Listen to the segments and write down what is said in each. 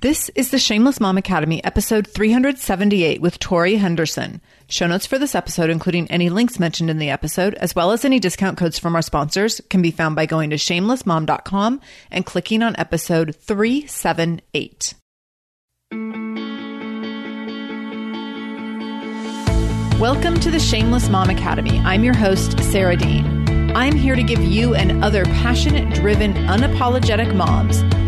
This is the Shameless Mom Academy, episode 378 with Torie Henderson. Show notes for this episode, including any links mentioned in the episode, as well as any discount codes from our sponsors, can be found by going to shamelessmom.com and clicking on episode 378. Welcome to the Shameless Mom Academy. I'm your host, Sarah Dean. I'm here to give you and other passionate, driven, unapologetic moms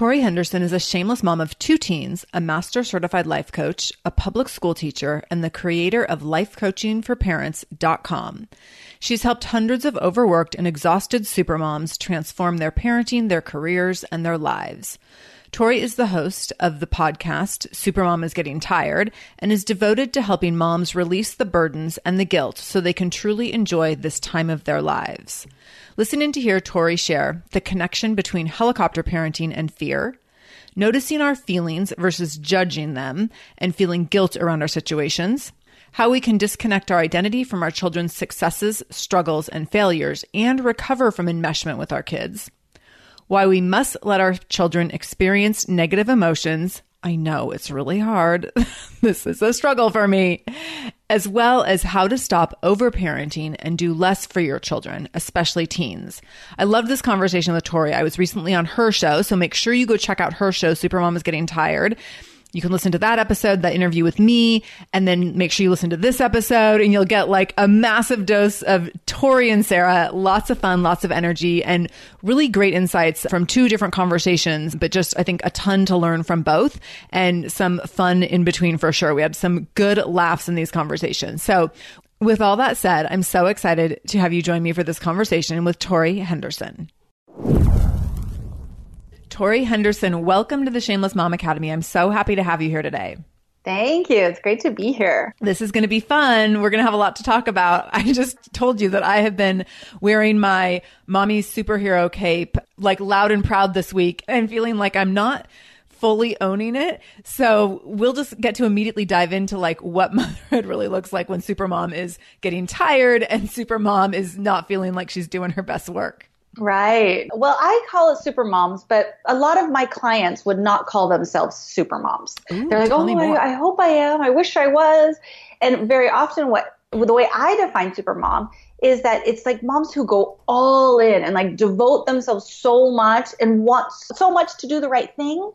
Torie Henderson is a shameless mom of two teens, a master certified life coach, a public school teacher, and the creator of lifecoachingforparents.com. She's helped hundreds of overworked and exhausted supermoms transform their parenting, their careers, and their lives. Torie is the host of the podcast Supermom is Getting Tired and is devoted to helping moms release the burdens and the guilt so they can truly enjoy this time of their lives. Listen in to hear Torie share the connection between helicopter parenting and fear, noticing our feelings versus judging them and feeling guilt around our situations, how we can disconnect our identity from our children's successes, struggles, and failures and recover from enmeshment with our kids why we must let our children experience negative emotions. I know it's really hard. this is a struggle for me. As well as how to stop overparenting and do less for your children, especially teens. I love this conversation with Torie. I was recently on her show, so make sure you go check out her show, Supermom is Getting Tired. You can listen to that episode, that interview with me, and then make sure you listen to this episode and you'll get like a massive dose of Torie and Sarah. Lots of fun, lots of energy, and really great insights from two different conversations, but just I think a ton to learn from both and some fun in between for sure. We had some good laughs in these conversations. So with all that said, I'm so excited to have you join me for this conversation with Torie Henderson. Torie Henderson, welcome to the Shameless Mom Academy. I'm so happy to have you here today. Thank you. It's great to be here. This is going to be fun. We're going to have a lot to talk about. I just told you that I have been wearing my mommy superhero cape like loud and proud this week and feeling like I'm not fully owning it. So we'll just get to immediately dive into like what motherhood really looks like when supermom is getting tired and supermom is not feeling like she's doing her best work. Right. Well, I call it super moms, but a lot of my clients would not call themselves super moms. Ooh, They're like, oh, I, I, hope I am. I wish I was. And very often, what the way I define super mom is that it's like moms who go all in and like devote themselves so much and want so much to do the right thing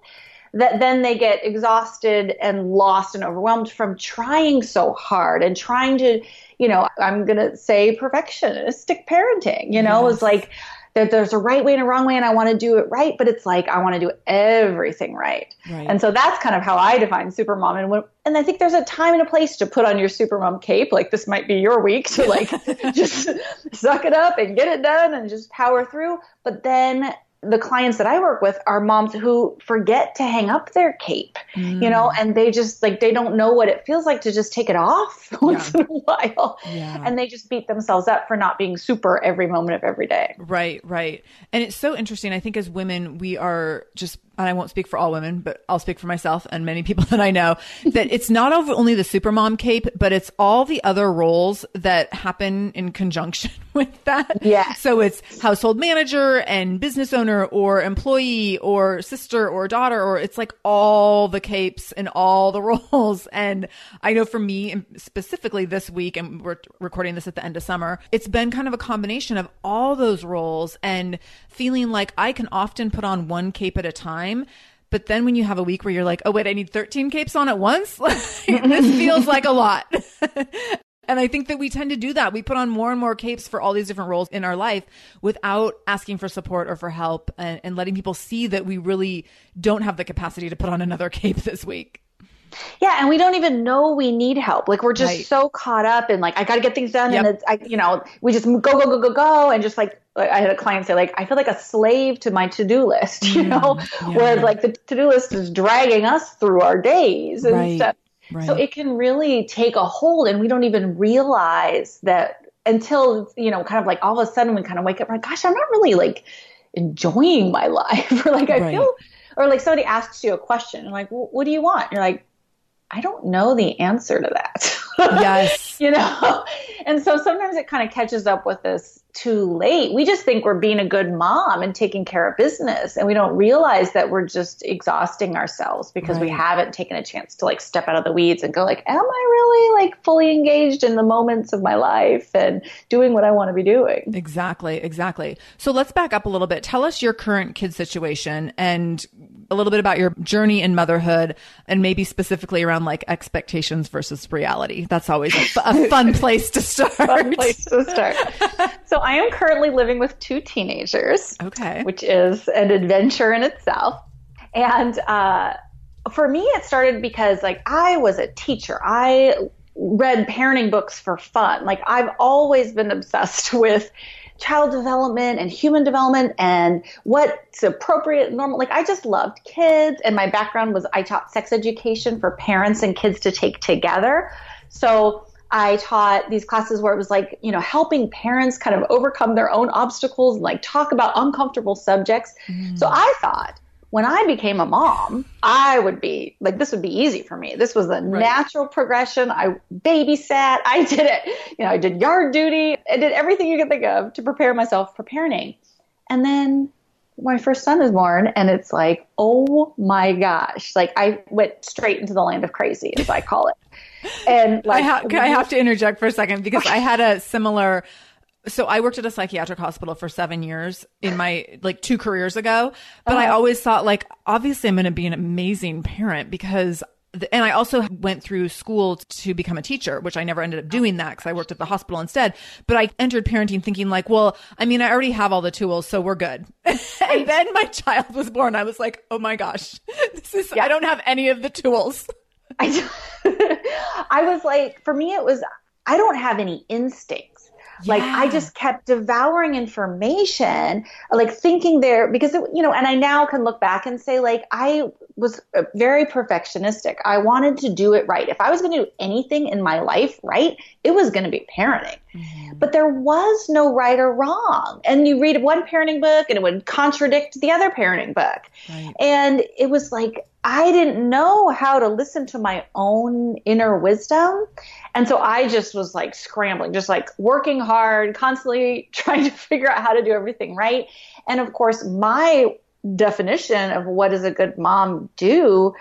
that then they get exhausted and lost and overwhelmed from trying so hard and trying to, you know, I'm going to say perfectionistic parenting, you know, yes. is like, that there's a right way and a wrong way and I want to do it right, but it's like I want to do everything right. right. And so that's kind of how I define supermom. And when, and I think there's a time and a place to put on your supermom cape. Like this might be your week to like just suck it up and get it done and just power through. But then the clients that I work with are moms who forget to hang up their cape, mm. you know, mm. and they just like they don't know what it feels like to just take it off once yeah. in a while. Yeah. And they just beat themselves up for not being super every moment of every day. Right, right. And it's so interesting. I think as women, we are just and I won't speak for all women, but I'll speak for myself and many people that I know that it's not only the supermom cape, but it's all the other roles that happen in conjunction with that. Yeah. So it's household manager and business owner or employee or sister or daughter, or it's like all the capes and all the roles. And I know for me specifically this week, and we're recording this at the end of summer, it's been kind of a combination of all those roles and feeling like I can often put on one cape at a time. But then when you have a week where you're like, oh, wait, I need 13 capes on at once, this feels like a lot. and I think that we tend to do that. We put on more and more capes for all these different roles in our life without asking for support or for help and, and letting people see that we really don't have the capacity to put on another cape this week. Yeah, and we don't even know we need help. Like we're just right. so caught up in like I got to get things done, yep. and it's I, you know, we just go go go go go, and just like I had a client say like I feel like a slave to my to do list, you mm, know, yeah. whereas like the to do list is dragging us through our days and right. stuff. Right. So it can really take a hold, and we don't even realize that until you know, kind of like all of a sudden we kind of wake up like, gosh, I'm not really like enjoying my life, or like I feel, or like somebody asks you a question, and like, well, what do you want? And you're like, I don't know the answer to that. Yes. you know? And so sometimes it kind of catches up with us too late. We just think we're being a good mom and taking care of business. And we don't realize that we're just exhausting ourselves because right. we haven't taken a chance to like step out of the weeds and go like, am I really like fully engaged in the moments of my life and doing what I want to be doing? Exactly. Exactly. So let's back up a little bit. Tell us your current kid situation and a little bit about your journey in motherhood and maybe specifically around like expectations versus reality. That's always a, a fun place to start. fun place to start. So I am currently living with two teenagers. Okay. Which is an adventure in itself. And uh, for me, it started because like I was a teacher. I read parenting books for fun. Like I've always been obsessed with child development and human development and what's appropriate normal like i just loved kids and my background was i taught sex education for parents and kids to take together so I taught these classes where it was like, you know, helping parents kind of overcome their own obstacles and like talk about uncomfortable subjects. Mm. So I thought when I became a mom, I would be like, this would be easy for me. This was the right. natural progression. I babysat. I did it. You know, I did yard duty. I did everything you could think of to prepare myself for parenting. And then my first son is born and it's like, oh my gosh. Like I went straight into the land of crazy, as I call it. And like, I, ha- I have to interject for a second because I had a similar. So I worked at a psychiatric hospital for seven years in my like two careers ago, but uh-huh. I always thought like obviously I'm going to be an amazing parent because and I also went through school to become a teacher, which I never ended up doing that because I worked at the hospital instead. But I entered parenting thinking like, well, I mean, I already have all the tools, so we're good. and then my child was born. I was like, oh my gosh, this is, yeah. I don't have any of the tools. I, I was like, for me, it was, I don't have any instinct. Yeah. Like I just kept devouring information, like thinking there because it, you know, and I now can look back and say like I was uh, very perfectionistic. I wanted to do it right. If I was going to do anything in my life right, it was going to be parenting. Mm-hmm. But there was no right or wrong. And you read one parenting book and it would contradict the other parenting book. Right. And it was like I didn't know how to listen to my own inner wisdom. And so I just was like scrambling, just like working hard, constantly trying to figure out how to do everything right. And of course, my definition of what does a good mom do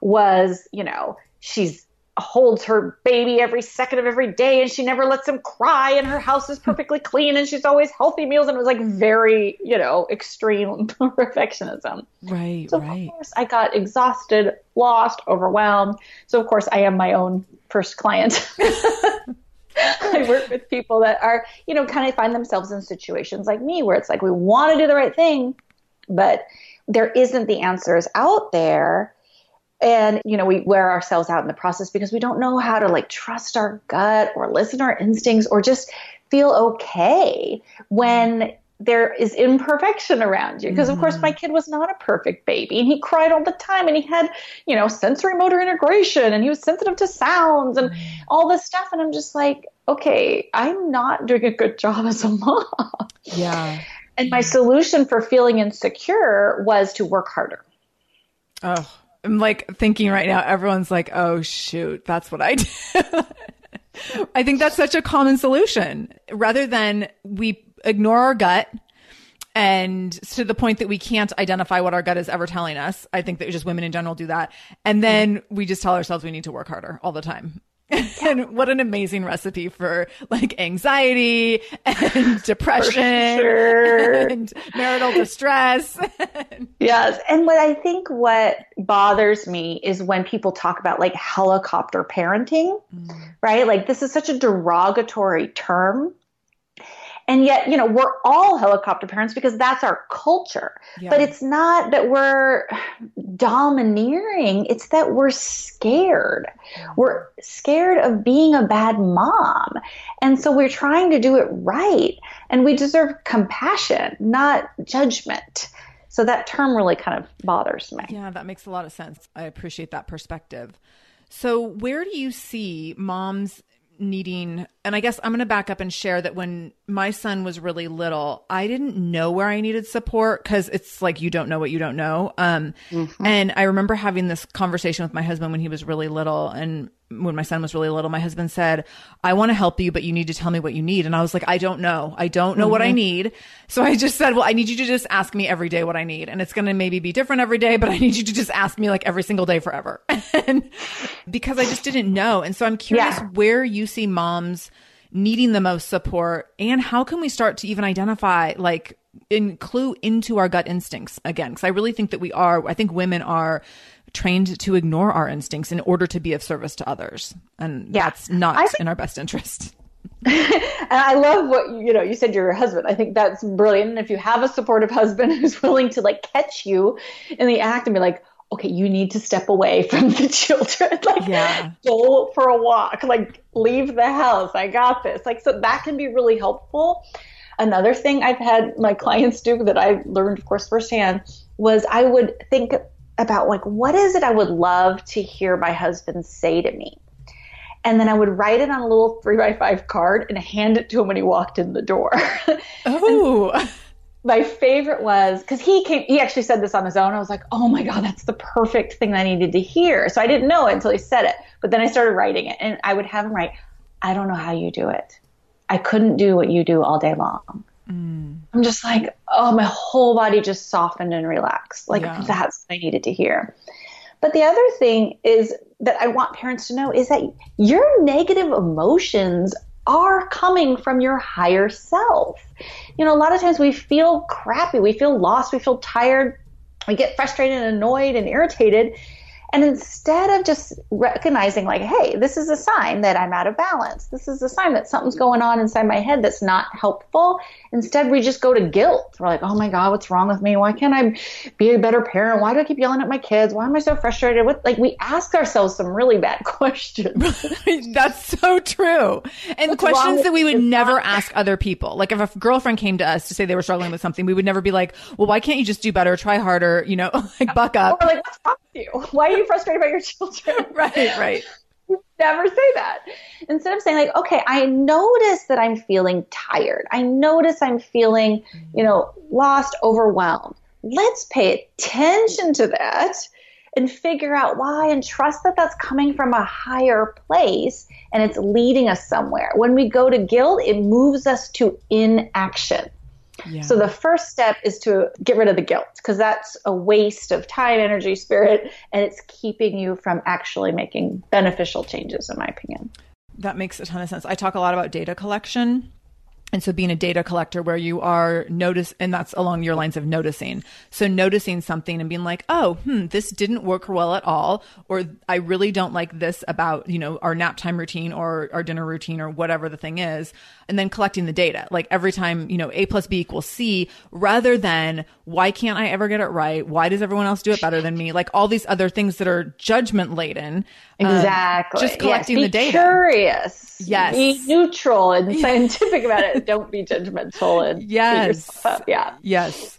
was, you know, she's holds her baby every second of every day and she never lets him cry and her house is perfectly clean and she's always healthy meals and it was like very, you know, extreme perfectionism. Right, so right. Of course I got exhausted, lost, overwhelmed. So of course I am my own first client. I work with people that are, you know, kind of find themselves in situations like me where it's like we want to do the right thing, but there isn't the answers out there and you know we wear ourselves out in the process because we don't know how to like trust our gut or listen to our instincts or just feel okay when there is imperfection around you. Because of course my mm-hmm. kid was not a perfect baby and he cried all the time and he had you know sensory motor integration and he was sensitive to sounds and mm-hmm. all this stuff and i'm just like okay i'm not doing a good job as a mom. Yeah. And my solution for feeling insecure was to work harder. Oh I'm like thinking right now, everyone's like, oh, shoot, that's what I do. I think that's such a common solution rather than we ignore our gut and to the point that we can't identify what our gut is ever telling us. I think that just women in general do that. And then we just tell ourselves we need to work harder all the time. and what an amazing recipe for like anxiety and depression sure. and marital distress. yes. And what I think what bothers me is when people talk about like helicopter parenting, mm. right? Like this is such a derogatory term and yet, you know, we're all helicopter parents because that's our culture. Yeah. But it's not that we're domineering, it's that we're scared. We're scared of being a bad mom. And so we're trying to do it right. And we deserve compassion, not judgment. So that term really kind of bothers me. Yeah, that makes a lot of sense. I appreciate that perspective. So, where do you see moms needing and I guess I'm going to back up and share that when my son was really little, I didn't know where I needed support cuz it's like you don't know what you don't know. Um mm-hmm. and I remember having this conversation with my husband when he was really little and when my son was really little, my husband said, I want to help you, but you need to tell me what you need. And I was like, I don't know. I don't know mm-hmm. what I mm-hmm. need. So I just said, well, I need you to just ask me every day what I need. And it's going to maybe be different every day, but I need you to just ask me like every single day forever. and because I just didn't know. And so I'm curious yeah. where you see moms needing the most support and how can we start to even identify like in clue into our gut instincts again because i really think that we are i think women are trained to ignore our instincts in order to be of service to others. And yeah. that's not think, in our best interest. and I love what you know, you said you're your husband. I think that's brilliant. And if you have a supportive husband who's willing to like catch you in the act and be like, okay, you need to step away from the children. like yeah. go for a walk, like leave the house. I got this. Like so that can be really helpful. Another thing I've had my clients do that I learned, of course, firsthand was I would think about like what is it I would love to hear my husband say to me. And then I would write it on a little three by five card and hand it to him when he walked in the door. Oh. My favorite was because he came he actually said this on his own i was like oh my god that's the perfect thing i needed to hear so i didn't know it until he said it but then i started writing it and i would have him write i don't know how you do it i couldn't do what you do all day long Mm. I'm just like, oh, my whole body just softened and relaxed. Like yeah. that's what I needed to hear. But the other thing is that I want parents to know is that your negative emotions are coming from your higher self. You know, a lot of times we feel crappy, we feel lost, we feel tired, we get frustrated and annoyed and irritated. And instead of just recognizing, like, hey, this is a sign that I'm out of balance, this is a sign that something's going on inside my head that's not helpful, instead we just go to guilt. We're like, oh my God, what's wrong with me? Why can't I be a better parent? Why do I keep yelling at my kids? Why am I so frustrated? With like, we ask ourselves some really bad questions. that's so true. And what's questions that we would never ask other people. Like, if a girlfriend came to us to say they were struggling with something, we would never be like, well, why can't you just do better? Try harder, you know, like buck up. Or like, what's wrong with you? Why are you frustrated about your children. right, right. Never say that. Instead of saying like, okay, I notice that I'm feeling tired. I notice I'm feeling, you know, lost, overwhelmed. Let's pay attention to that and figure out why and trust that that's coming from a higher place and it's leading us somewhere. When we go to guilt, it moves us to inaction. Yeah. So the first step is to get rid of the guilt because that's a waste of time, energy, spirit, and it's keeping you from actually making beneficial changes, in my opinion. That makes a ton of sense. I talk a lot about data collection and so being a data collector where you are notice, and that's along your lines of noticing. So noticing something and being like, oh, hmm, this didn't work well at all. Or I really don't like this about, you know, our nap time routine or our dinner routine or whatever the thing is. And then collecting the data. Like every time, you know, A plus B equals C rather than why can't I ever get it right? Why does everyone else do it better than me? Like all these other things that are judgment laden. Um, exactly. Um, just collecting yes, the data. Curious. Yes. Be neutral and scientific about it. Don't be judgmental and yes. Yeah. Yes.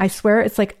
I swear it's like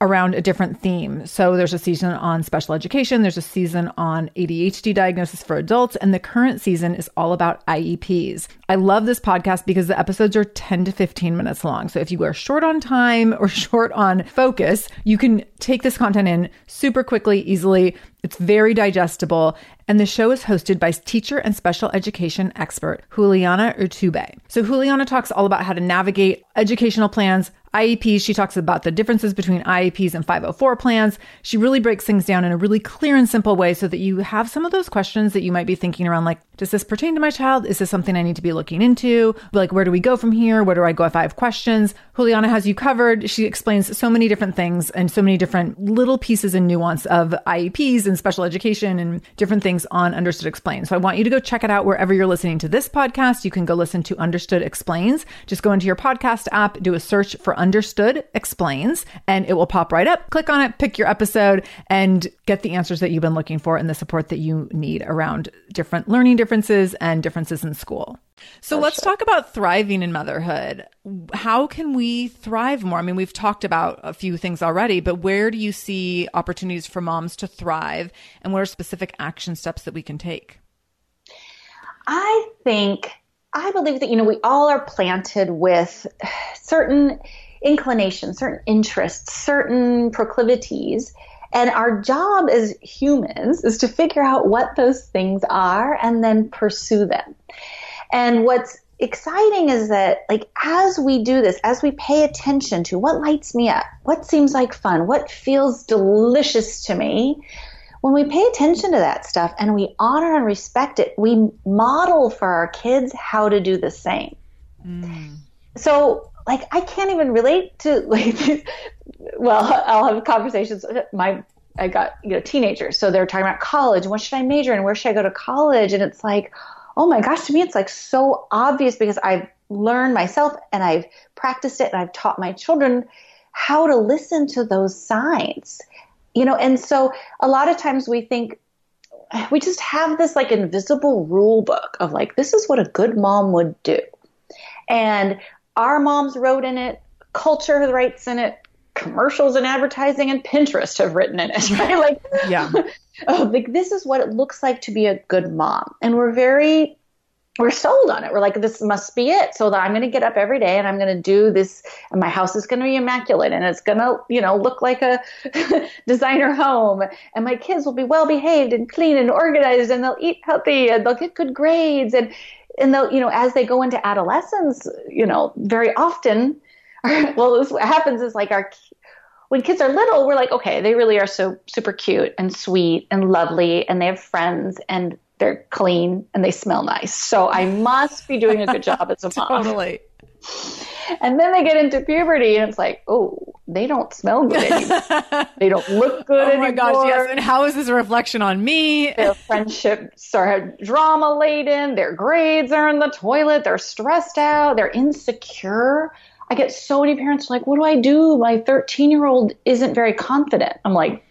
around a different theme. So there's a season on special education, there's a season on ADHD diagnosis for adults, and the current season is all about IEPs. I love this podcast because the episodes are 10 to 15 minutes long. So if you are short on time or short on focus, you can take this content in super quickly, easily. It's very digestible. And the show is hosted by teacher and special education expert Juliana Urtubey. So Juliana talks all about how to navigate educational plans, IEPs, she talks about the differences between IEPs and 504 plans. She really breaks things down in a really clear and simple way so that you have some of those questions that you might be thinking around like, does this pertain to my child? Is this something I need to be looking into? Like, where do we go from here? Where do I go if I have questions? Juliana has you covered. She explains so many different things and so many different little pieces and nuance of IEPs and special education and different things on Understood Explains. So I want you to go check it out wherever you're listening to this podcast. You can go listen to Understood Explains. Just go into your podcast app, do a search for Understood Explains, and it will pop right up. Click on it, pick your episode, and get the answers that you've been looking for and the support that you need around different learning differences and differences in school. So for let's sure. talk about thriving in motherhood. How can we thrive more? I mean, we've talked about a few things already, but where do you see opportunities for moms to thrive and what are specific action steps that we can take? I think I believe that you know we all are planted with certain inclinations, certain interests, certain proclivities. And our job as humans is to figure out what those things are and then pursue them. And what's exciting is that like as we do this as we pay attention to what lights me up what seems like fun what feels delicious to me when we pay attention to that stuff and we honor and respect it we model for our kids how to do the same mm. so like I can't even relate to like well I'll have conversations my I got you know teenagers, so they're talking about college. What should I major in? Where should I go to college? And it's like, oh my gosh, to me, it's like so obvious because I've learned myself and I've practiced it and I've taught my children how to listen to those signs. You know, and so a lot of times we think we just have this like invisible rule book of like this is what a good mom would do. And our moms wrote in it, culture writes in it, commercials and advertising and Pinterest have written in it, right? Like, yeah. Oh, like this is what it looks like to be a good mom. And we're very we're sold on it. We're like, this must be it. So that I'm going to get up every day and I'm going to do this, and my house is going to be immaculate and it's going to, you know, look like a designer home, and my kids will be well behaved and clean and organized, and they'll eat healthy and they'll get good grades, and and they'll, you know, as they go into adolescence, you know, very often, well, this, what happens is like our when kids are little, we're like, okay, they really are so super cute and sweet and lovely, and they have friends and they're clean and they smell nice. So I must be doing a good job as a mom. totally. And then they get into puberty and it's like, oh, they don't smell good anymore. they don't look good anymore. oh my anymore. gosh, yes. And how is this a reflection on me? Their friendships are drama laden. Their grades are in the toilet. They're stressed out. They're insecure. I get so many parents like, what do I do? My 13 year old isn't very confident. I'm like,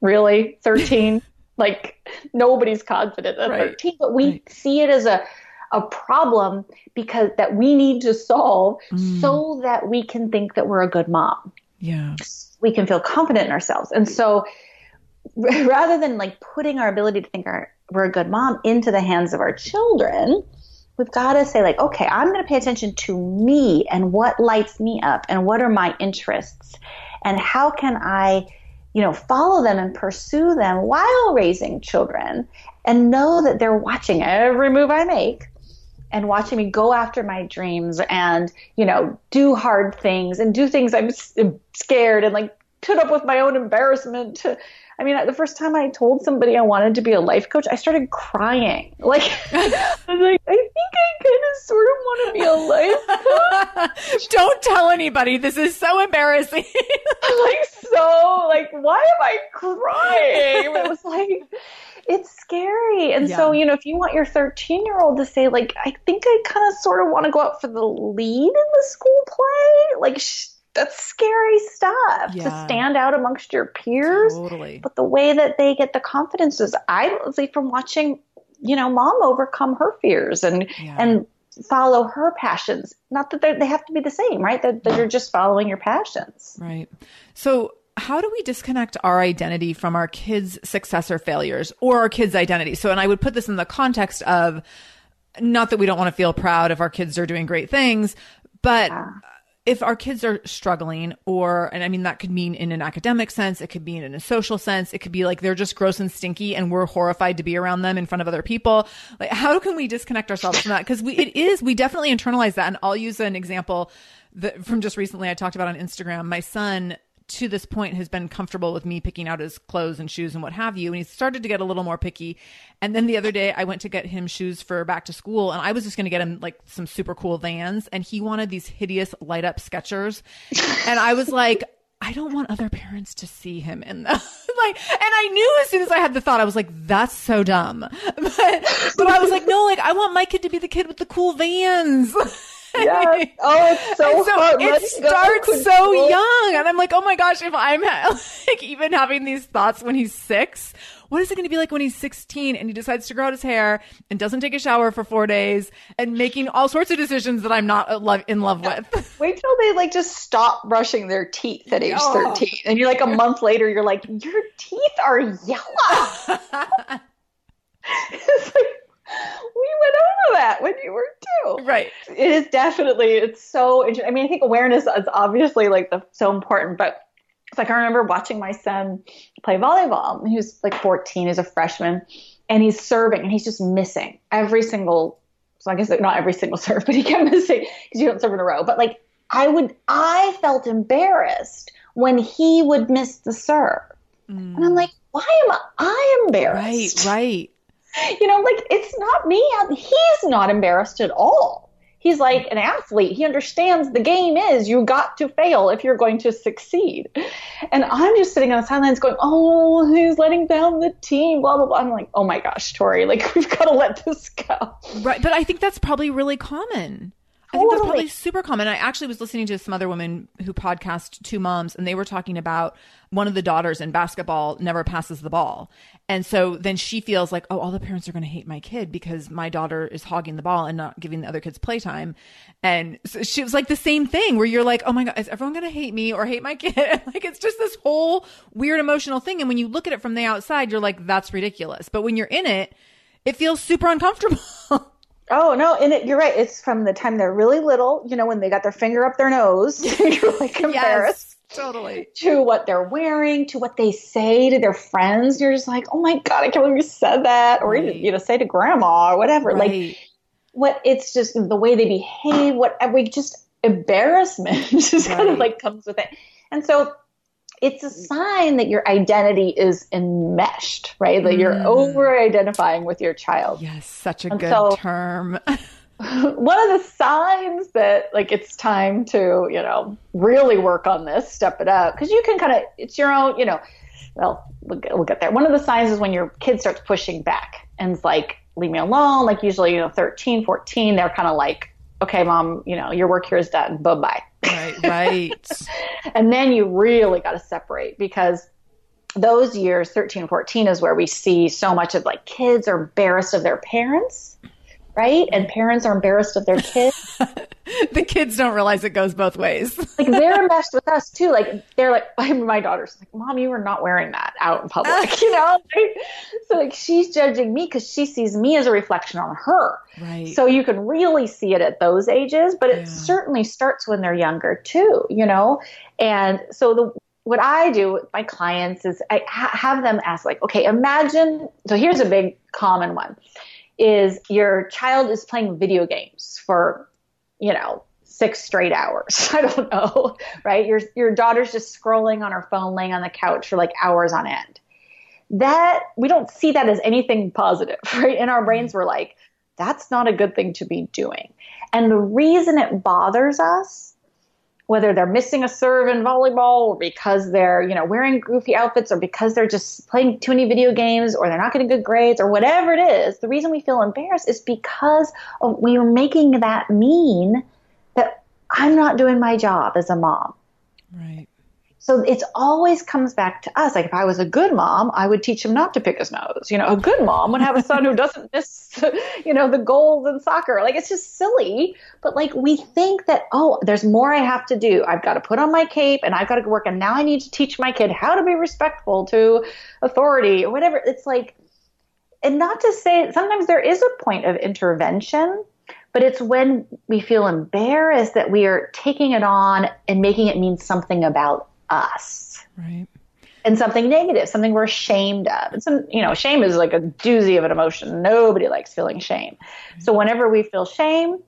really? 13? like nobody's confident at right. 13, but we right. see it as a a problem because that we need to solve mm. so that we can think that we're a good mom. Yeah. We can feel confident in ourselves. And so rather than like putting our ability to think our, we're a good mom into the hands of our children, we've got to say like, okay, I'm going to pay attention to me and what lights me up and what are my interests and how can I you know, follow them and pursue them while raising children and know that they're watching every move I make and watching me go after my dreams and, you know, do hard things and do things I'm scared and like put up with my own embarrassment. I mean, the first time I told somebody I wanted to be a life coach, I started crying. Like, I was like, I think I kind of sort of want to be a life coach. Don't tell anybody. This is so embarrassing. I'm like, so, like, why am I crying? It was like, it's scary. And yeah. so, you know, if you want your 13 year old to say, like, I think I kind of sort of want to go out for the lead in the school play, like, sh- that's scary stuff yeah. to stand out amongst your peers. Totally. But the way that they get the confidence is I see from watching, you know, mom overcome her fears and yeah. and follow her passions. Not that they have to be the same, right? That, that you're just following your passions. Right. So how do we disconnect our identity from our kids' success or failures or our kids' identity? So, and I would put this in the context of not that we don't want to feel proud if our kids are doing great things, but yeah if our kids are struggling or and i mean that could mean in an academic sense it could mean in a social sense it could be like they're just gross and stinky and we're horrified to be around them in front of other people. Like how can we disconnect ourselves from that? Because we it is we definitely internalize that. And i'll use an example that from just recently i talked about on instagram. My son to this point has been comfortable with me picking out his clothes and shoes and what have you. And he started to get a little more picky. And then the other day I went to get him shoes for back to school and I was just going to get him like some super cool vans and he wanted these hideous light up Skechers. and I was like, I don't want other parents to see him in them. like, and I knew as soon as I had the thought, I was like, that's so dumb. But, but I was like, no, like, I want my kid to be the kid with the cool vans. yeah. Oh, it's so, so hard. It starts so young. And I'm like, oh my gosh, if I'm like even having these thoughts when he's six, what is it going to be like when he's 16 and he decides to grow out his hair and doesn't take a shower for four days and making all sorts of decisions that I'm not uh, in love with? Wait till they like just stop brushing their teeth at age oh. 13. And you're like a month later, you're like, your teeth are yellow. it's like, we went over that when you were two. Right. It is definitely, it's so interesting. I mean, I think awareness is obviously like the, so important, but it's like I remember watching my son play volleyball. He was like 14, he's a freshman, and he's serving and he's just missing every single, so I guess not every single serve, but he kept missing because you don't serve in a row. But like, I would, I felt embarrassed when he would miss the serve. Mm. And I'm like, why am I embarrassed? Right, right you know, like it's not me. He's not embarrassed at all. He's like an athlete. He understands the game is you got to fail if you're going to succeed. And I'm just sitting on the sidelines going, oh, he's letting down the team, blah, blah, blah. I'm like, oh my gosh, Torie, like we've got to let this go. Right. But I think that's probably really common. I think that's probably super common. I actually was listening to some other women who podcast Two Moms, and they were talking about one of the daughters in basketball never passes the ball. And so then she feels like, oh, all the parents are going to hate my kid because my daughter is hogging the ball and not giving the other kids playtime. And so she was like the same thing where you're like, oh my God, is everyone going to hate me or hate my kid? like it's just this whole weird emotional thing. And when you look at it from the outside, you're like, that's ridiculous. But when you're in it, it feels super uncomfortable. Oh no, and it, you're right. It's from the time they're really little, you know, when they got their finger up their nose, you're like embarrassed. Yes, totally. To what they're wearing, to what they say to their friends. You're just like, oh my god, I can't believe you said that, or right. you know, say to grandma or whatever. Right. Like, what? It's just the way they behave. Whatever, just embarrassment just right. kind of like comes with it. And so it's a sign that your identity is enmeshed, right? That you're mm. over identifying with your child. Yes, such a and good so, term. one of the signs that like it's time to, you know, really work on this, step it up, because you can kind of, it's your own, you know, well, we'll get, we'll get there. One of the signs is when your kid starts pushing back and it's like, leave me alone. Like usually, you know, 13, 14, they're kind of like, okay, mom, you know, your work here is done. Bye bye. Right, right. and then you really got to separate because those years, 13, 14, is where we see so much of like kids are embarrassed of their parents right? And parents are embarrassed of their kids. the kids don't realize it goes both ways. like they're messed with us too. Like they're like, my daughter's like, mom, you were not wearing that out in public, you know? So like she's judging me because she sees me as a reflection on her. Right. So you can really see it at those ages, but it yeah. certainly starts when they're younger too, you know? And so the, what I do with my clients is I ha- have them ask like, okay, imagine, so here's a big common one is your child is playing video games for, you know, six straight hours. I don't know, right? Your your daughter's just scrolling on her phone, laying on the couch for like hours on end. That we don't see that as anything positive, right? In our brains, mm-hmm. we're like, that's not a good thing to be doing. And the reason it bothers us whether they're missing a serve in volleyball or because they're, you know, wearing goofy outfits or because they're just playing too many video games or they're not getting good grades or whatever it is, the reason we feel embarrassed is because we are making that mean that I'm not doing my job as a mom. Right. So it's always comes back to us. Like if I was a good mom, I would teach him not to pick his nose. You know, a good mom would have a son who doesn't miss, you know, the goals in soccer. Like it's just silly. But like we think that, oh, there's more I have to do. I've got to put on my cape and I've got to work. And now I need to teach my kid how to be respectful to authority or whatever. It's like, and not to say sometimes there is a point of intervention but it's when we feel embarrassed that we are taking it on and making it mean something about us. Right. And something negative, something we're ashamed of. And some, you know, shame is like a doozy of an emotion. Nobody likes feeling shame. Right. So whenever we feel shame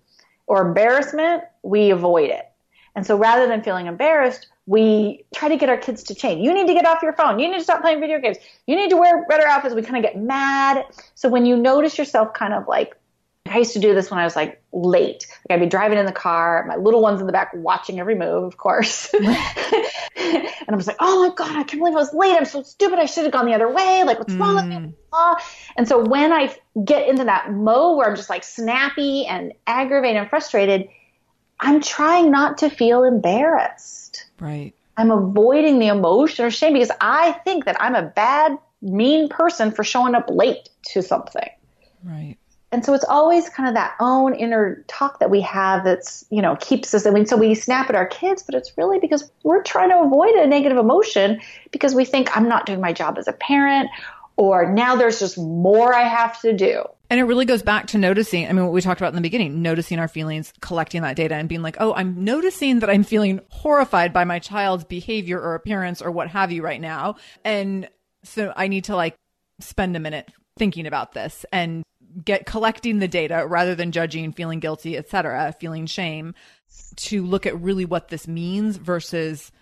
or embarrassment, we avoid it. And so rather than feeling embarrassed, we try to get our kids to change. You need to get off your phone. You need to stop playing video games. You need to wear better outfits. We kind of get mad. So when you notice yourself kind of like I used to do this when I was like late. Like I'd be driving in the car, my little one's in the back watching every move, of course. and I was like, oh my God, I can't believe I was late. I'm so stupid. I should have gone the other way. Like, what's wrong with me? Mm. And so when I get into that mode where I'm just like snappy and aggravated and frustrated, I'm trying not to feel embarrassed. Right. I'm avoiding the emotion or shame because I think that I'm a bad, mean person for showing up late to something. Right and so it's always kind of that own inner talk that we have that's you know keeps us i mean so we snap at our kids but it's really because we're trying to avoid a negative emotion because we think i'm not doing my job as a parent or now there's just more i have to do. And it really goes back to noticing i mean what we talked about in the beginning noticing our feelings collecting that data and being like oh i'm noticing that i'm feeling horrified by my child's behavior or appearance or what have you right now. And so i need to like spend a minute thinking about this and get collecting the data rather than judging, feeling guilty, etc., feeling shame, to look at really what this means versus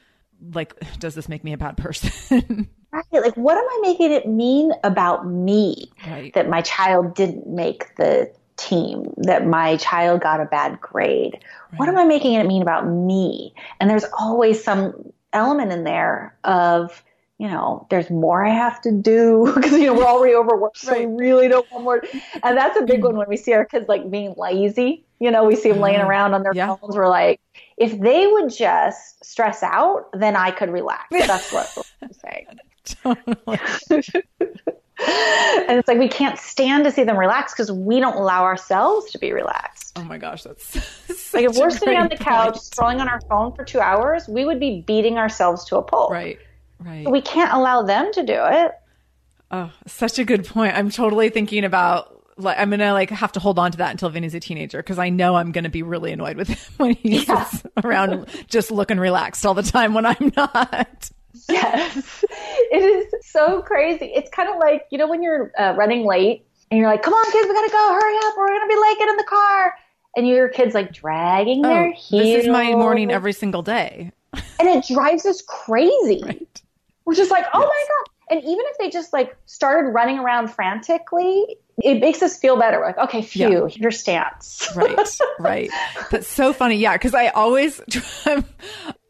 like, does this make me a bad person? right. Like, what am I making it mean about me right. that my child didn't make the team, that my child got a bad grade. Right. What am I making it mean about me? And there's always some element in there of, you know, there's more I have to do because, you know, we're already overworked, so right. we really don't want more. And that's a big one when we see our kids like being lazy. You know, we see them laying mm-hmm. around on their yeah. phones. We're like, if they would just stress out, then I could relax. That's what I'm saying. and it's like we can't stand to see them relax because we don't allow ourselves to be relaxed. Oh my gosh, that's like if we're sitting on the couch scrolling on our phone for two hours, we would be beating ourselves to a pulp. Right, right. We can't allow them to do it. Oh, such a good point. I'm totally thinking about like I'm gonna like have to hold on to that until Vinny's a teenager because I know I'm gonna be really annoyed with him when he's yeah. around just looking relaxed all the time when I'm not. Yes, it is so crazy. It's kind of like you know when you're uh, running late and you're like, "Come on, kids, we gotta go! Hurry up! We're gonna be late. Get in the car!" And your kids like dragging oh, their heels. This is my morning every single day, and it drives us crazy. Right. We're just like, "Oh yes. my god!" And even if they just like started running around frantically, it makes us feel better. We're like, okay, phew, yeah. your stance. right, right. That's so funny. Yeah, because I always, I'm,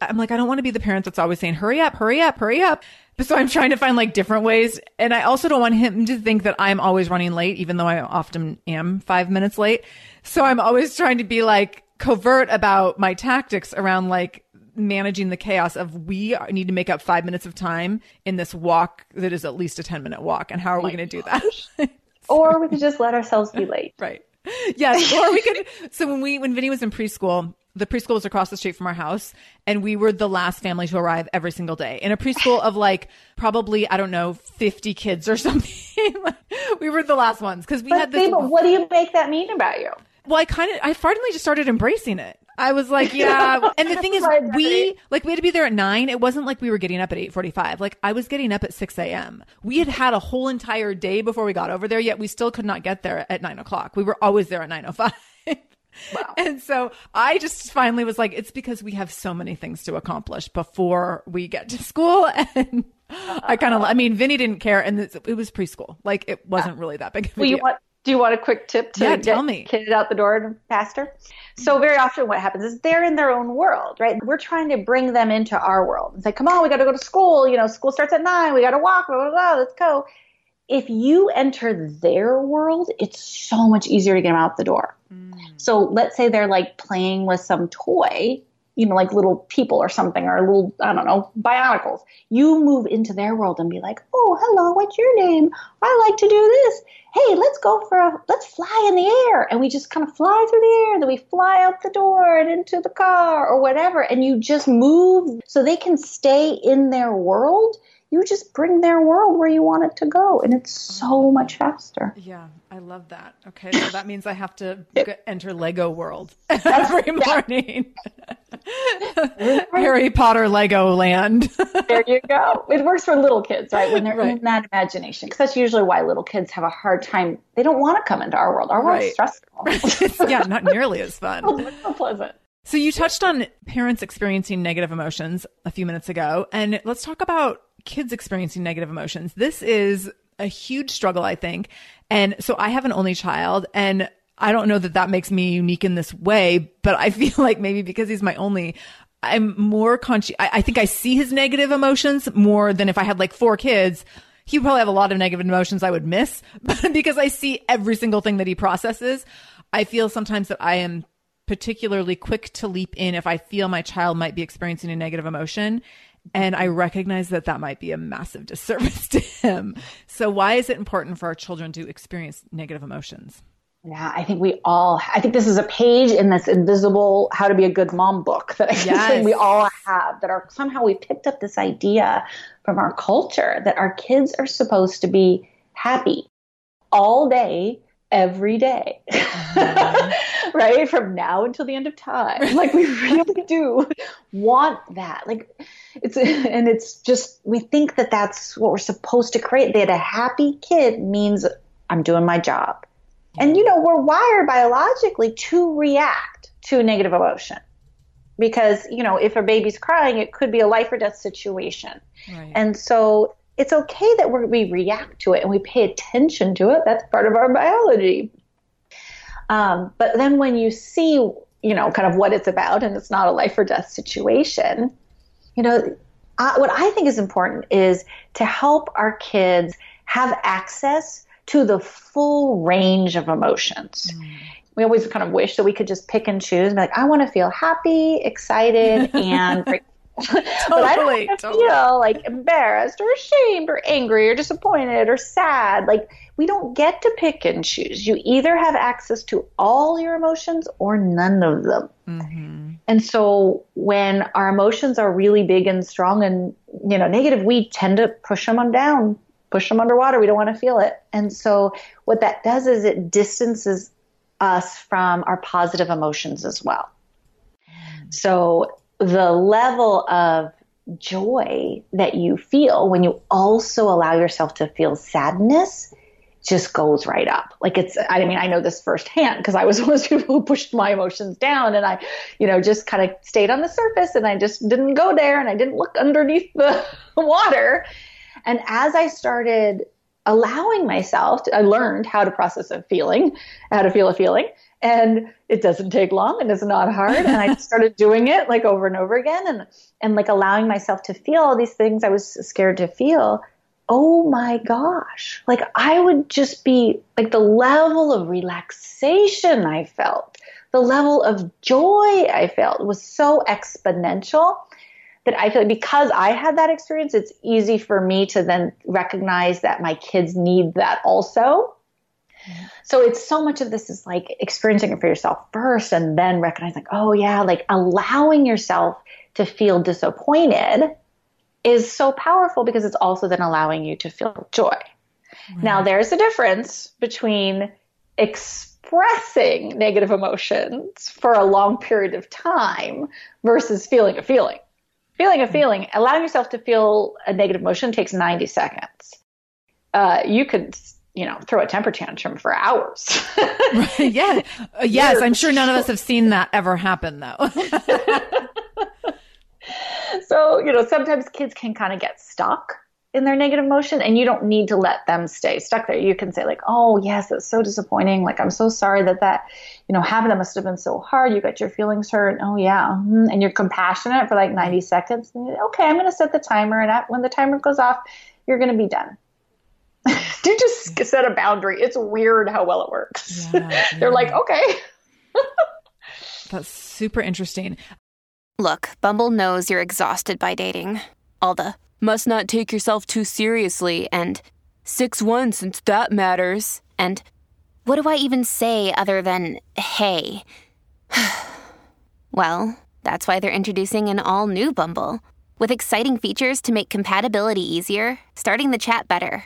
I'm like, I don't want to be the parent that's always saying, hurry up, hurry up, hurry up. So I'm trying to find like different ways. And I also don't want him to think that I'm always running late, even though I often am five minutes late. So I'm always trying to be like covert about my tactics around like managing the chaos of we need to make up five minutes of time in this walk that is at least a 10 minute walk. And how are oh we going to do that? or we could just let ourselves be late. Right. Yes. Or we could. So when we, when Vinny was in preschool, the preschool was across the street from our house and we were the last family to arrive every single day in a preschool of like probably i don't know 50 kids or something we were the last ones because we but had this but what do you make that mean about you well i kind of i finally just started embracing it I was like, yeah. And the thing is, we like we had to be there at nine. It wasn't like we were getting up at eight forty-five. Like I was getting up at six a.m. We had had a whole entire day before we got over there. Yet we still could not get there at nine o'clock. We were always there at nine o five. Wow. And so I just finally was like, it's because we have so many things to accomplish before we get to school. And I kind of, I mean, Vinny didn't care. And it was preschool. Like it wasn't really that big of a well, deal. You want, do you want a quick tip to yeah, get tell me. kids out the door faster? So very often what happens is they're in their own world, right? We're trying to bring them into our world and say, come on, we got to go to school. You know, school starts at nine. We got to walk. Blah, blah, blah, let's go. If you enter their world, it's so much easier to get them out the door. Mm. So let's say they're like playing with some toy you know, like little people or something, or little, I don't know, bionicles. You move into their world and be like, oh, hello, what's your name? I like to do this. Hey, let's go for a, let's fly in the air. And we just kind of fly through the air, and then we fly out the door and into the car or whatever. And you just move so they can stay in their world you just bring their world where you want it to go and it's so much faster. Yeah i love that. Okay so that means i have to enter lego world every morning. Mm-hmm. Harry potter lego land. There you go. It works for little kids right? When they're right. in that imagination because that's usually why little kids have a hard time. They don't want to come into our world. Our world's right. stressful. Yeah not nearly as fun. So pleasant. So you touched on parents experiencing negative emotions a few minutes ago and let's talk about kids experiencing negative emotions. This is a huge struggle, I think. And so I have an only child and I don't know that that makes me unique in this way, but I feel like maybe because he's my only, I'm more conscious. I, I think I see his negative emotions more than if I had like four kids. He probably have a lot of negative emotions I would miss, but because I see every single thing that he processes, I feel sometimes that I am particularly quick to leap in if I feel my child might be experiencing a negative emotion and I recognize that that might be a massive disservice to him. So, why is it important for our children to experience negative emotions? Yeah, I think we all, I think this is a page in this invisible How to Be a Good Mom book that I yes. think we all have that are somehow we picked up this idea from our culture that our kids are supposed to be happy all day every day, mm-hmm. right? From now until the end of time. Like we really do want that. Like it's, and it's just, we think that that's what we're supposed to create. That a happy kid means I'm doing my job. And, you know, we're wired biologically to react to a negative emotion because, you know, if a baby's crying, it could be a life or death situation. Right. And so it's okay that we react to it and we pay attention to it. That's part of our biology. Um, but then when you see, you know, kind of what it's about and it's not a life or death situation, you know, uh, what I think is important is to help our kids have access to the full range of emotions. Mm. We always kind of wish that we could just pick and choose and be like, I want to feel happy, excited, and totally, but I don't totally. feel like embarrassed or ashamed or angry or disappointed or sad. Like we don't get to pick and choose. You either have access to all your emotions or none of them. Mm-hmm. And so when our emotions are really big and strong and you know negative, we tend to push them on down, push them underwater. We don't want to feel it. And so what that does is it distances us from our positive emotions as well. Mm. So the level of joy that you feel when you also allow yourself to feel sadness just goes right up. Like it's, I mean, I know this firsthand because I was one of those people who pushed my emotions down and I, you know, just kind of stayed on the surface and I just didn't go there and I didn't look underneath the water. And as I started allowing myself, to, I learned how to process a feeling, how to feel a feeling. And it doesn't take long and it's not hard. And I started doing it like over and over again and, and like allowing myself to feel all these things I was scared to feel oh my gosh, like I would just be like the level of relaxation I felt, the level of joy I felt was so exponential that I feel like because I had that experience, it's easy for me to then recognize that my kids need that also. So it's so much of this is like experiencing it for yourself first and then recognizing, like, oh yeah, like allowing yourself to feel disappointed is so powerful because it's also then allowing you to feel joy. Right. Now, there's a difference between expressing negative emotions for a long period of time versus feeling a feeling. Feeling a feeling, allowing yourself to feel a negative emotion takes 90 seconds. Uh, you could, you know, throw a temper tantrum for hours. right, yeah. Uh, yes, I'm sure none of us have seen that ever happen, though. so, you know, sometimes kids can kind of get stuck in their negative emotion and you don't need to let them stay stuck there. You can say like, "Oh, yes, that's so disappointing. Like I'm so sorry that that, you know, having that must have been so hard. You got your feelings hurt. Oh yeah." Mm-hmm. And you're compassionate for like 90 seconds. And okay, I'm going to set the timer and when the timer goes off, you're going to be done. Do just set a boundary. It's weird how well it works. Yeah, They're like, "Okay." That's super interesting. Look, Bumble knows you're exhausted by dating. All the must not take yourself too seriously and 6 1 since that matters. And what do I even say other than hey? well, that's why they're introducing an all new Bumble with exciting features to make compatibility easier, starting the chat better,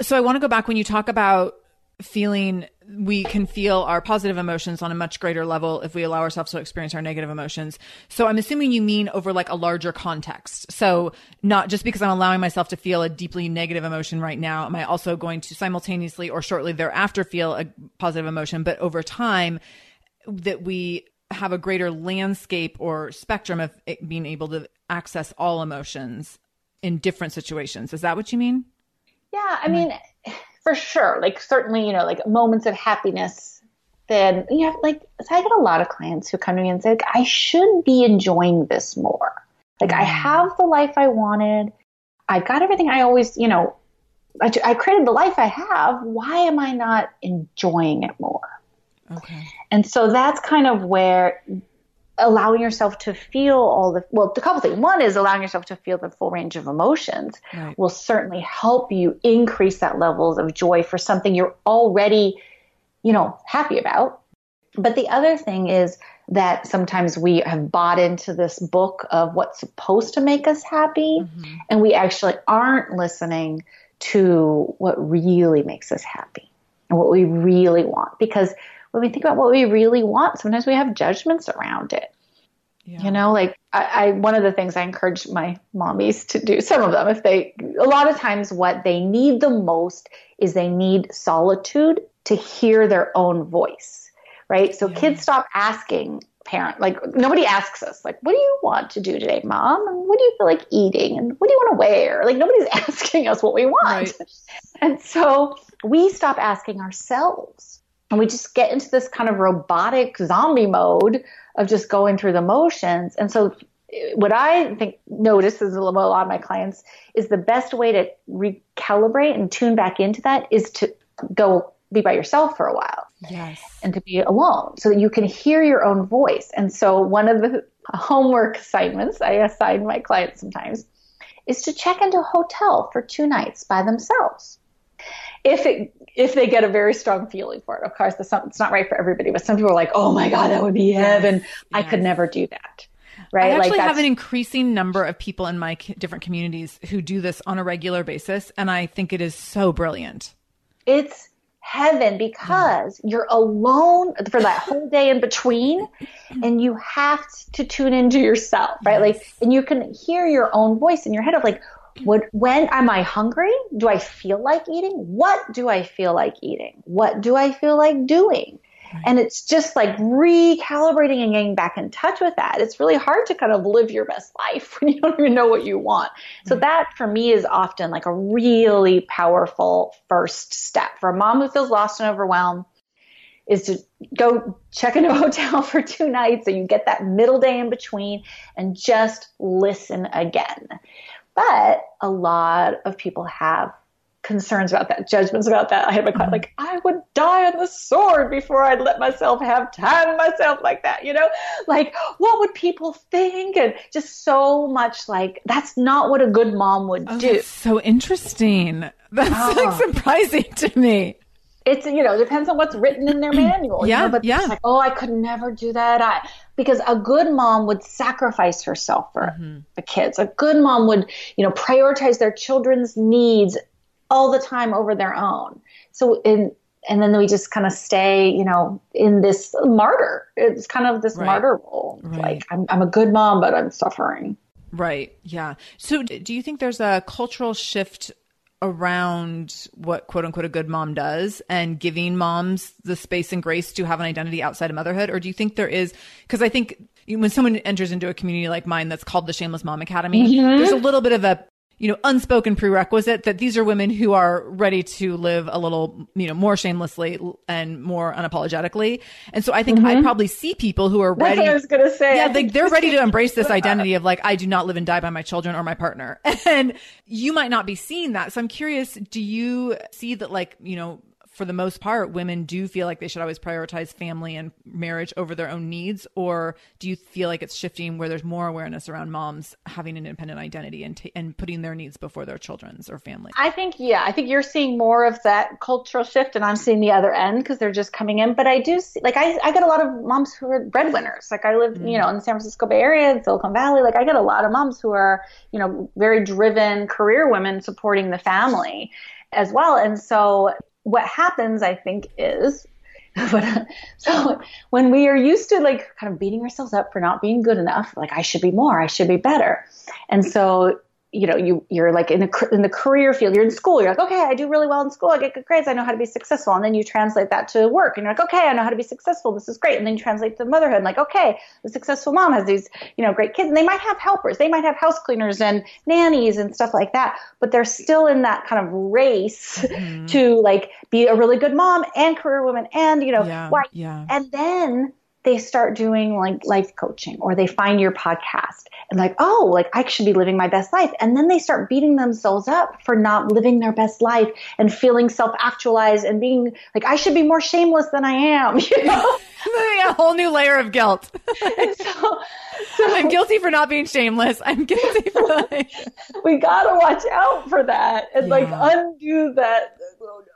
So I want to go back when you talk about feeling we can feel our positive emotions on a much greater level if we allow ourselves to experience our negative emotions. So I'm assuming you mean over like a larger context. So not just because I'm allowing myself to feel a deeply negative emotion right now, am I also going to simultaneously or shortly thereafter feel a positive emotion, but over time that we have a greater landscape or spectrum of being able to access all emotions in different situations. Is that what you mean? Yeah, I mean, for sure. Like certainly, you know, like moments of happiness. Then you know, like so I get a lot of clients who come to me and say, like, I should be enjoying this more. Like I mm. have the life I wanted. I've got everything I always, you know, I, I created the life I have. Why am I not enjoying it more? Okay. And so that's kind of where allowing yourself to feel all the well, a couple things. One is allowing yourself to feel the full range of emotions right. will certainly help you increase that levels of joy for something you're already, you know, happy about. But the other thing is that sometimes we have bought into this book of what's supposed to make us happy, mm-hmm. and we actually aren't listening to what really makes us happy and what we really want. Because when we think about what we really want, sometimes we have judgments around it. Yeah. You know, like I, I, one of the things I encourage my mommies to do, some of them, if they, a lot of times what they need the most is they need solitude to hear their own voice, right? So yeah. kids stop asking parent, like nobody asks us, like, what do you want to do today, mom? And what do you feel like eating? And what do you want to wear? Like nobody's asking us what we want. Right. And so we stop asking ourselves and we just get into this kind of robotic zombie mode of just going through the motions. And so what I think notices a lot of my clients is the best way to recalibrate and tune back into that is to go be by yourself for a while. Yes. And to be alone so that you can hear your own voice. And so one of the homework assignments I assign my clients sometimes is to check into a hotel for two nights by themselves if it if they get a very strong feeling for it. Of course, it's not right for everybody, but some people are like, "Oh my god, that would be heaven." Yes. I could never do that. Right? I actually like have an increasing number of people in my different communities who do this on a regular basis, and I think it is so brilliant. It's heaven because yeah. you're alone for that whole day in between and you have to tune into yourself right yes. like and you can hear your own voice in your head of like what, when am I hungry? Do I feel like eating? What do I feel like eating? What do I feel like doing? And it's just like recalibrating and getting back in touch with that. It's really hard to kind of live your best life when you don't even know what you want. So that for me is often like a really powerful first step for a mom who feels lost and overwhelmed is to go check into a hotel for two nights so you get that middle day in between and just listen again. But a lot of people have concerns about that, judgments about that. I had a client mm-hmm. like, I would die on the sword before I'd let myself have time myself like that, you know? Like, what would people think? And just so much like, that's not what a good mom would oh, do. so interesting. That's oh. like ah. surprising to me it's you know depends on what's written in their manual. yeah, you know? but yeah. like, oh, I could never do that. I, because a good mom would sacrifice herself for mm-hmm. the kids. A good mom would you know prioritize their children's needs all the time over their own. So in and then we just kind of stay, you know, in this martyr. It's kind of this right. martyr role. Right. Like I'm, I'm a good mom, but I'm suffering. Right. Yeah. So do you think there's a cultural shift around what quote unquote a good mom does and giving moms the space and grace to have an identity outside of motherhood? Or do you think there is, because I think when someone enters into a community like mine that's called the Shameless Mom Academy, mm-hmm. there's a little bit of a you know, unspoken prerequisite that these are women who are ready to live a little, you know, more shamelessly and more unapologetically. And so I think mm-hmm. I probably see people who are ready. I was going to say. Yeah, they, they're ready to embrace this identity of like, I do not live and die by my children or my partner. And you might not be seeing that. So I'm curious, do you see that like, you know, for the most part, women do feel like they should always prioritize family and marriage over their own needs? Or do you feel like it's shifting where there's more awareness around moms having an independent identity and, t- and putting their needs before their children's or family? I think, yeah, I think you're seeing more of that cultural shift, and I'm seeing the other end because they're just coming in. But I do see, like, I, I get a lot of moms who are breadwinners. Like, I live, mm you know, in the San Francisco Bay Area, in Silicon Valley. Like, I get a lot of moms who are, you know, very driven career women supporting the family as well. And so what happens, I think, is but so when we are used to like kind of beating ourselves up for not being good enough, like I should be more, I should be better. And so you know, you you're like in the in the career field, you're in school, you're like, okay, I do really well in school, I get good grades, I know how to be successful, and then you translate that to work, and you're like, okay, I know how to be successful, this is great, and then you translate to motherhood, like, okay, the successful mom has these, you know, great kids, and they might have helpers, they might have house cleaners and nannies and stuff like that, but they're still in that kind of race mm-hmm. to like be a really good mom and career woman, and you know, yeah, why, yeah. and then they start doing like life coaching or they find your podcast and like, oh, like I should be living my best life. And then they start beating themselves up for not living their best life and feeling self actualized and being like, I should be more shameless than I am, you know? a whole new layer of guilt. so, so, I'm guilty for not being shameless. I'm guilty for like we gotta watch out for that and yeah. like undo that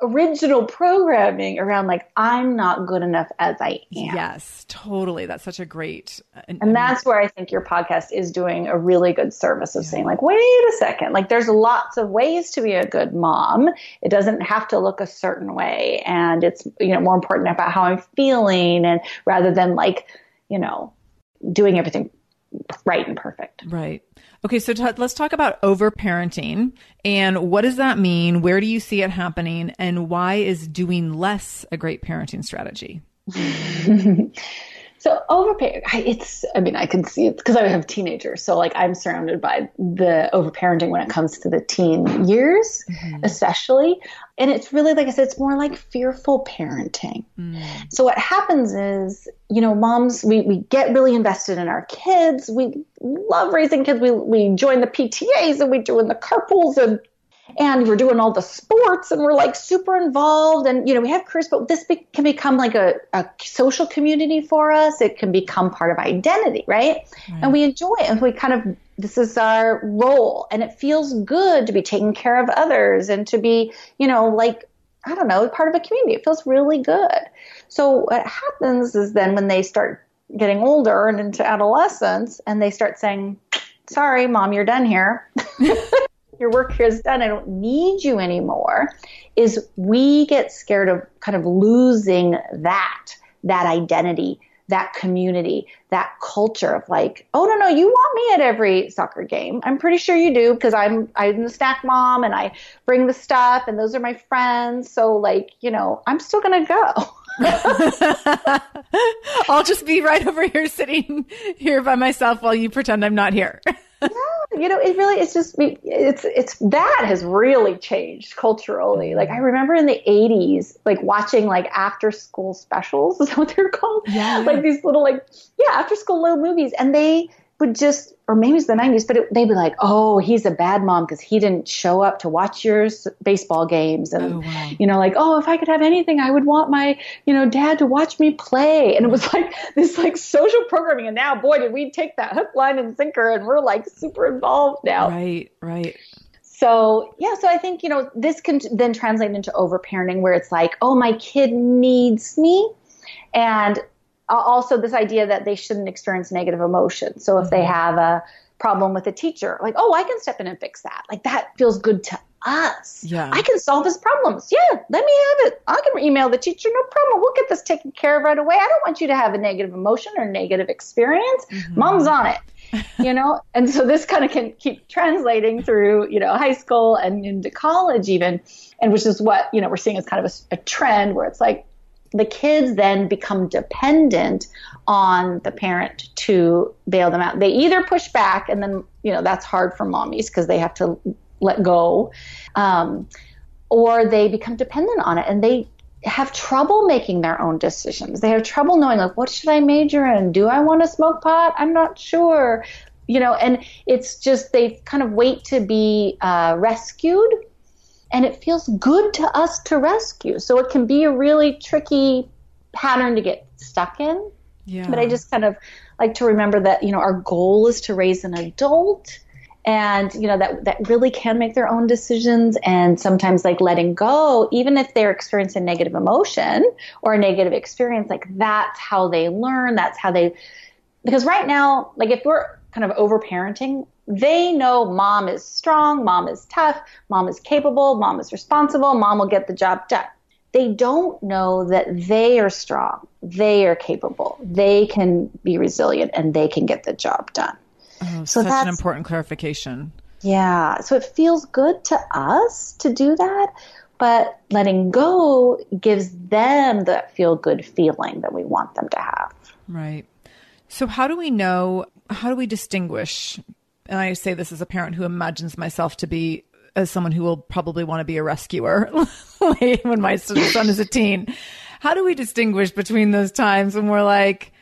original programming around like I'm not good enough as I am. Yes, totally. That's such a great uh, and, and that's where I think your podcast is doing a really good service of yeah. saying like wait a second, like there's lots of ways to be a good mom. It doesn't have to look a certain way and it's you know more important about how I'm feeling and rather than like, you know, doing everything right and perfect. Right. Okay, so t- let's talk about overparenting and what does that mean? Where do you see it happening? And why is doing less a great parenting strategy? So overparenting, it's, I mean, I can see it because I have teenagers. So like I'm surrounded by the overparenting when it comes to the teen years, mm-hmm. especially. And it's really, like I said, it's more like fearful parenting. Mm. So what happens is, you know, moms, we, we get really invested in our kids. We love raising kids. We, we join the PTAs and we join the carpools and and we're doing all the sports and we're like super involved and you know we have careers but this be- can become like a, a, social community for us. It can become part of identity right? right. And we enjoy it. And we kind of this is our role. And it feels good to be taking care of others and to be you know like i don't know part of a community. It feels really good. So what happens is then when they start getting older and into adolescence and they start saying sorry mom you're done here your work here is done. I don't need you anymore. Is we get scared of kind of losing that, that identity, that community, that culture of like, oh no, no, you want me at every soccer game. I'm pretty sure you do because I'm I'm the snack mom and I bring the stuff and those are my friends. So like, you know, I'm still gonna go. I'll just be right over here sitting here by myself while you pretend I'm not here. yeah, you know, it really it's just it's it's that has really changed culturally. Like I remember in the '80s, like watching like after school specials is what they're called. Yeah, yeah. Like these little like yeah after school little movies, and they would just, or maybe it's the 90s, but it, they'd be like, oh, he's a bad mom because he didn't show up to watch your baseball games. And, oh, wow. you know, like, oh, if I could have anything, I would want my, you know, dad to watch me play. And it was like this like social programming. And now, boy, did we take that hook, line, and sinker and we're like super involved now. Right, right. So, yeah, so I think, you know, this can then translate into overparenting where it's like, oh, my kid needs me. And also this idea that they shouldn't experience negative emotions. So if they mm-hmm. have a problem with a teacher, like, oh, I can step in and fix that. Like that feels good to us. Yeah. I can solve his problems. Yeah, let me have it. I can email the teacher, no problem. We'll get this taken care of right away. I don't want you to have a negative emotion or negative experience. Mm-hmm. Mom's on it. you know, and so this kind of can keep translating through, you know, high school and into college even, and which is what, you know, we're seeing as kind of a, a trend where it's like, the kids then become dependent on the parent to bail them out. They either push back, and then, you know, that's hard for mommies because they have to let go, um, or they become dependent on it and they have trouble making their own decisions. They have trouble knowing, like, what should I major in? Do I want to smoke pot? I'm not sure. You know, and it's just they kind of wait to be uh, rescued and it feels good to us to rescue. So it can be a really tricky pattern to get stuck in. Yeah. But I just kind of like to remember that, you know, our goal is to raise an adult and, you know, that, that really can make their own decisions and sometimes like letting go, even if they're experiencing negative emotion or a negative experience, like that's how they learn. That's how they, because right now, like if we're kind of over parenting, they know mom is strong, mom is tough, mom is capable, mom is responsible, mom will get the job done. They don't know that they are strong, they are capable, they can be resilient, and they can get the job done. Oh, so such an important clarification. Yeah. So it feels good to us to do that, but letting go gives them that feel good feeling that we want them to have. Right. So, how do we know, how do we distinguish and I say this as a parent who imagines myself to be as someone who will probably want to be a rescuer when my son is a teen. How do we distinguish between those times when we're like,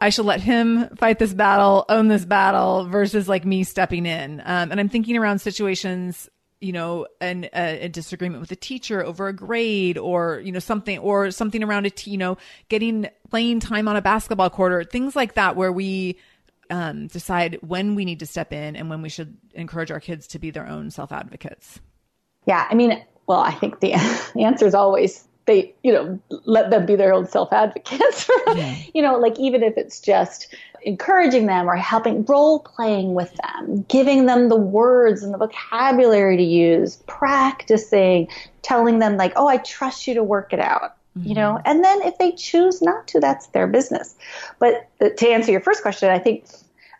I shall let him fight this battle, own this battle versus like me stepping in. Um, and I'm thinking around situations you know, an, a, a, disagreement with a teacher over a grade or, you know, something, or something around it, you know, getting playing time on a basketball court or things like that where we um, decide when we need to step in and when we should encourage our kids to be their own self advocates. Yeah. I mean, well, I think the, the answer is always they, you know, let them be their own self advocates. yeah. You know, like even if it's just, encouraging them or helping role playing with them, giving them the words and the vocabulary to use, practicing, telling them like, "Oh, I trust you to work it out." Mm-hmm. You know, and then if they choose not to, that's their business. But to answer your first question, I think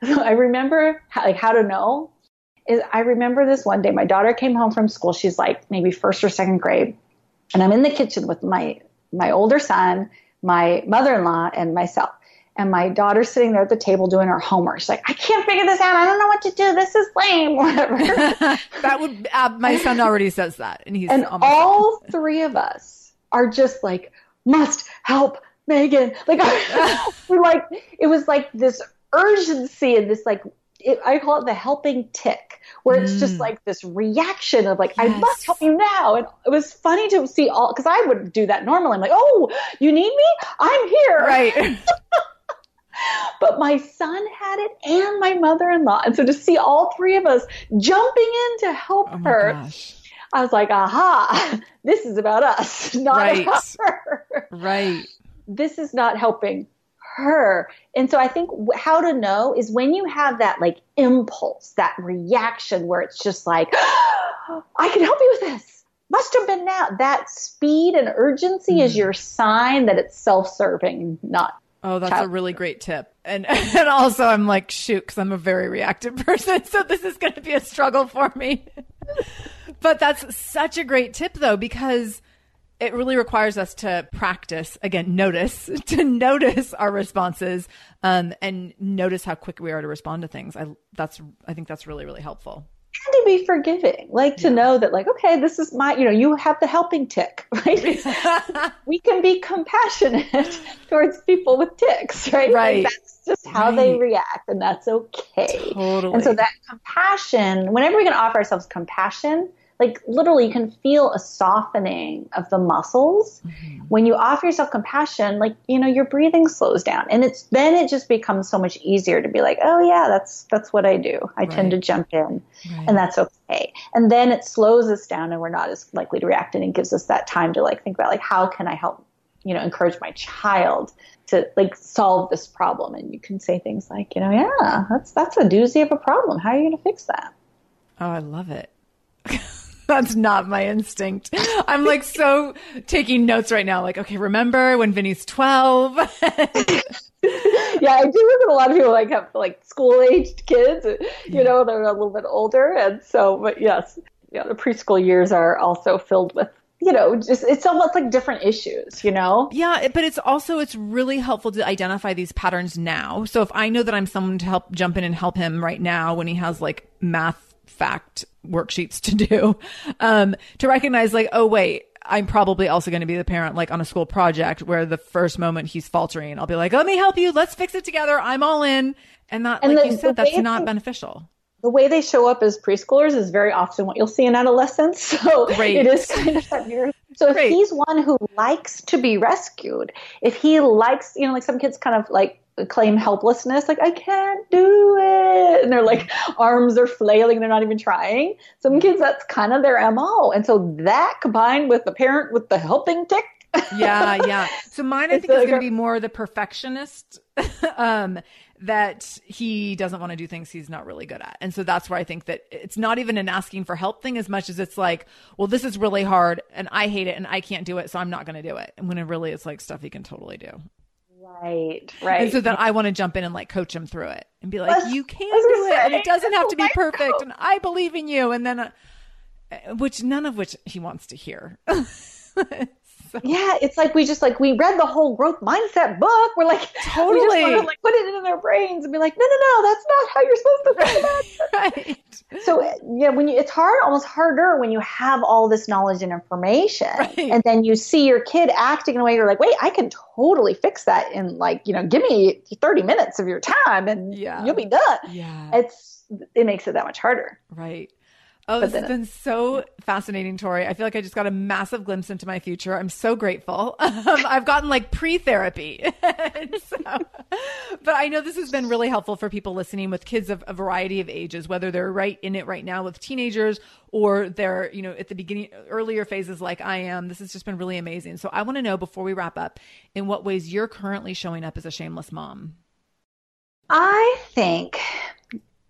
I remember how, like how to know is I remember this one day my daughter came home from school. She's like maybe first or second grade, and I'm in the kitchen with my my older son, my mother-in-law, and myself and my daughter's sitting there at the table doing her homework. She's like, I can't figure this out. I don't know what to do. This is lame. Whatever. that would. Uh, my son already says that, and he's and all three of us are just like must help Megan. Like we're like it was like this urgency and this like it, I call it the helping tick, where it's mm. just like this reaction of like, yes. I must help you now. And it was funny to see all, because I would do that normally. I'm like, oh, you need me? I'm here. Right. but my son had it and my mother-in-law. And so to see all three of us jumping in to help oh her, gosh. I was like, aha, this is about us, not right. about her. Right. This is not helping her. And so I think how to know is when you have that like impulse, that reaction where it's just like, I can help you with this. Must have been now. That speed and urgency mm. is your sign that it's self serving, not Oh, that's a really great tip. And and also I'm like, shoot, because I'm a very reactive person. So this is going to be a struggle for me. but that's such a great tip though, because it really requires us to practice again, notice, to notice our responses, um, and notice how quick we are to respond to things. I that's I think that's really, really helpful and to be forgiving, like to yeah. know that, like, okay, this is my, you know, you have the helping tick, right? we can be compassionate towards people with ticks, right? Right. Like that's just how right. they react, and that's okay. Totally. And so that compassion, whenever we can offer ourselves compassion, like literally you can feel a softening of the muscles. Mm-hmm. when you offer yourself compassion like you know your breathing slows down. And it's then it just becomes so much easier to be like oh yeah that's that's what i do. I right. tend to jump in right. and that's okay. And then it slows us down and we're not as likely to react and it gives us that time to like think about like how can i help you know encourage my child to like solve this problem? And you can say things like you know yeah that's that's a doozy of a problem. How are you going to fix that? Oh i love it That's not my instinct. I'm like so taking notes right now. Like, okay, remember when Vinny's 12? yeah, I do work with a lot of people like have like school aged kids. You know, they're a little bit older, and so, but yes, yeah, the preschool years are also filled with you know, just it's almost like different issues, you know? Yeah, but it's also it's really helpful to identify these patterns now. So if I know that I'm someone to help jump in and help him right now when he has like math fact worksheets to do um, to recognize like oh wait i'm probably also going to be the parent like on a school project where the first moment he's faltering i'll be like let me help you let's fix it together i'm all in and that and like the, you said that's not beneficial the way they show up as preschoolers is very often what you'll see in adolescence. So Great. it is kind of that mirror So if Great. he's one who likes to be rescued, if he likes, you know, like some kids kind of like claim helplessness, like I can't do it, and they're like arms are flailing, they're not even trying. Some kids, that's kind of their mo, and so that combined with the parent with the helping tick. yeah, yeah. So mine, I think, is going to be more the perfectionist. um, that he doesn't want to do things he's not really good at. And so that's where I think that it's not even an asking for help thing as much as it's like, well, this is really hard and I hate it and I can't do it, so I'm not going to do it. And when it really is like stuff he can totally do. Right, right. And so then I want to jump in and like coach him through it and be like, Let's, you can do it, and it doesn't have to be perfect, and I believe in you. And then, uh, which none of which he wants to hear. So. Yeah, it's like we just like we read the whole growth mindset book. We're like totally we just want to like put it in their brains and be like, no, no, no, that's not how you're supposed to think about it. right. So uh, yeah, when you it's hard, almost harder when you have all this knowledge and information, right. and then you see your kid acting in a way you're like, wait, I can totally fix that in like you know, give me 30 minutes of your time and yeah. you'll be done. Yeah, it's it makes it that much harder. Right. Oh, this has been so fascinating, Torie. I feel like I just got a massive glimpse into my future. I'm so grateful. Um, I've gotten like pre therapy. so, but I know this has been really helpful for people listening with kids of a variety of ages, whether they're right in it right now with teenagers or they're, you know, at the beginning, earlier phases like I am. This has just been really amazing. So I want to know before we wrap up in what ways you're currently showing up as a shameless mom. I think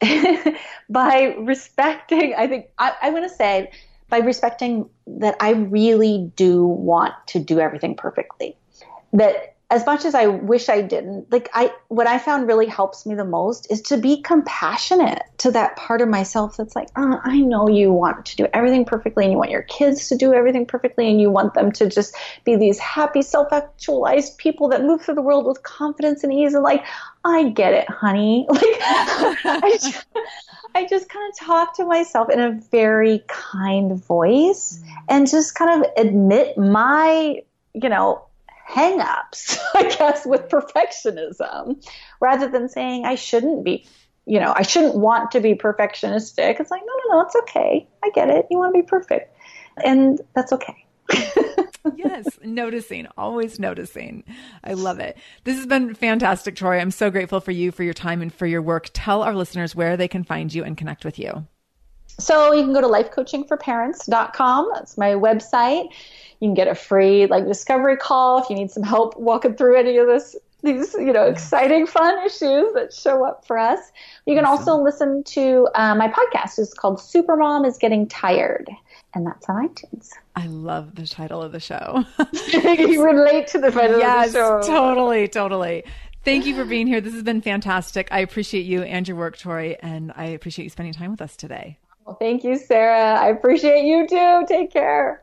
by respecting, I think I, I want to say by respecting that I really do want to do everything perfectly. That as much as I wish I didn't, like I, what I found really helps me the most is to be compassionate to that part of myself that's like, oh, I know you want to do everything perfectly and you want your kids to do everything perfectly and you want them to just be these happy, self actualized people that move through the world with confidence and ease. And like, I get it, honey. Like, I just, I just kind of talk to myself in a very kind voice mm. and just kind of admit my, you know, hangups, I guess, with perfectionism, rather than saying I shouldn't be, you know, I shouldn't want to be perfectionistic. It's like, no, no, no, it's okay. I get it. You want to be perfect. And that's okay. yes, noticing, always noticing. I love it. This has been fantastic, Torie. I'm so grateful for you, for your time, and for your work. Tell our listeners where they can find you and connect with you. So you can go to lifecoachingforparents.com. That's my website. You can get a free like discovery call if you need some help walking through any of this these you know exciting fun issues that show up for us. You can also listen to uh, my podcast. It's called supermom is getting tired and that's on itunes. I love the title of the show. You relate to the title yes, of the show. totally totally. Thank you for being here. This has been fantastic. I appreciate you and your work Torie and i appreciate you spending time with us today. Well thank you sarah. I appreciate you too. Take care